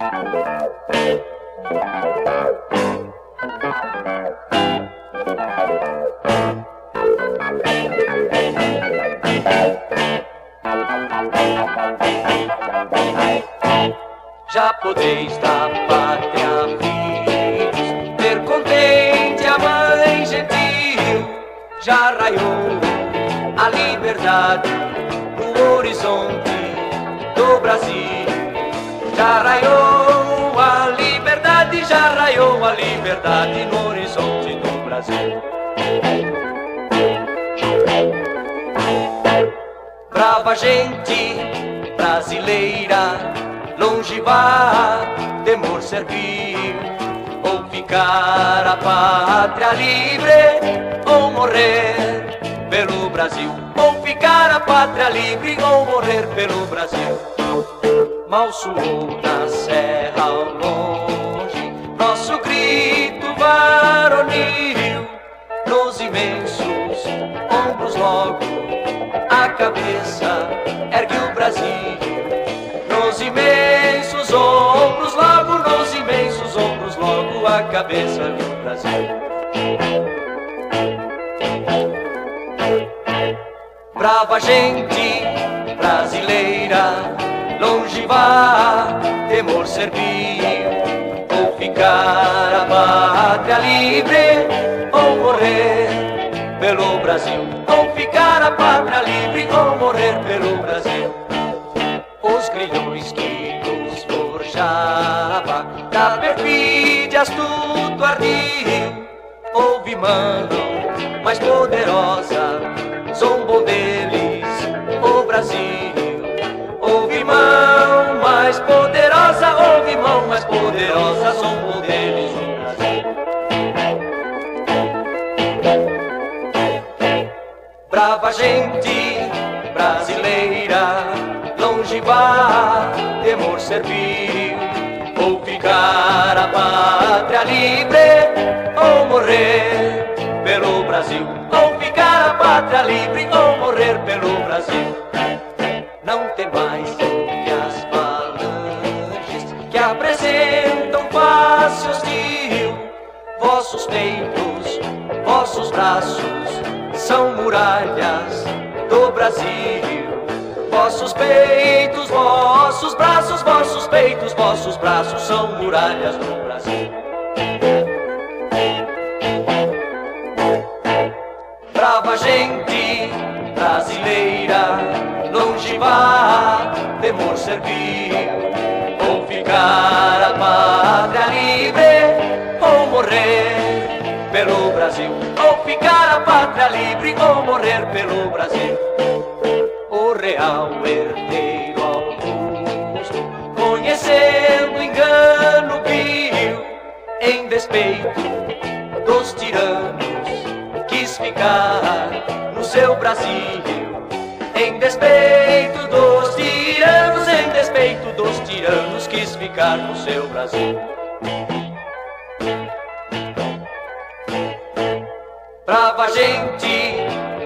Já podeis da pátria filhos Ter contente a mãe gentil. Já raiou a liberdade No horizonte do Brasil. Já raiou liberdade No horizonte do Brasil Brava gente brasileira longe vá, temor servir, ou ficar a pátria livre, ou morrer pelo Brasil, ou ficar a pátria livre, ou morrer pelo Brasil. Mal suou na serra ao longe, cabeça ergue o Brasil nos imensos ombros, logo nos imensos ombros, logo a cabeça do Brasil. Brava gente brasileira, longe vá, temor servir, ou ficar a grilhões que nos forjava, da perfídia astuto ardil, houve mano mais poderosa, zombou deles o Brasil. Houve mão mais poderosa, houve mão mais poderosa, zombou deles o Brasil. Brava gente brasileira vá, temor servir, ou ficar a pátria livre, ou morrer pelo Brasil, ou ficar a pátria livre, ou morrer pelo Brasil. Não tem mais que as falanges que apresentam face hostil, vossos peitos, vossos braços são muralhas do Brasil. Vossos peitos, vossos braços, vossos peitos, vossos braços são muralhas do Brasil. Brava gente brasileira, longe vá, temor servir, ou ficar a pátria livre, ou morrer pelo Brasil, ou ficar a pátria livre, ou morrer pelo Brasil real herdeiro Augusto, conhecendo engano vil, em despeito dos tiranos, quis ficar no seu Brasil. Em despeito dos tiranos, em despeito dos tiranos, quis ficar no seu Brasil. Brava gente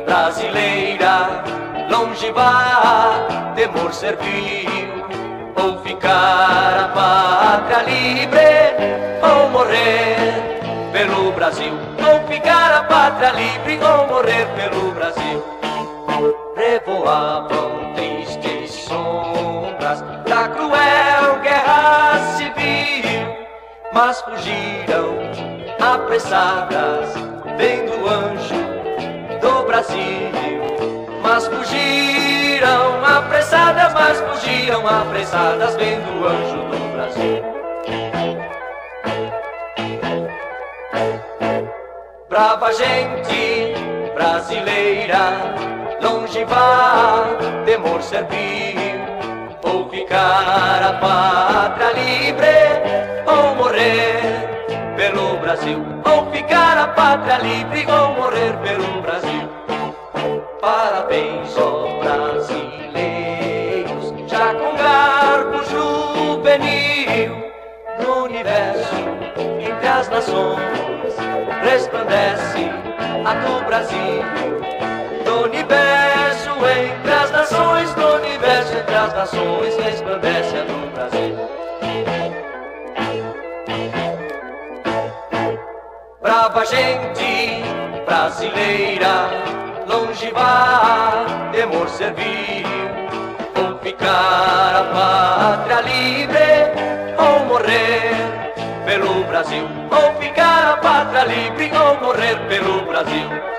brasileira vá, temor serviu, ou ficar a pátria livre, ou morrer pelo Brasil, ou ficar a pátria livre, ou morrer pelo Brasil. Revoavam tristes sombras da cruel guerra civil, mas fugiram apressadas, vendo o anjo do Brasil mas fugiram mas fugiram apressadas, vendo o anjo do Brasil. Brava gente brasileira, longe vá, temor servir, ou ficar a pátria livre, ou morrer pelo Brasil, ou ficar a pátria livre, ou morrer pelo Brasil. Parabéns, ó brasileiros, universo, entre as nações, resplandece a do Brasil. Do universo, entre as nações, do universo, entre as nações, resplandece a do Brasil. Brava gente brasileira, longe vá, temor servir vou ficar a pátria livre. Brasil, ou ficar a pátria livre, ou morrer pelo Brasil.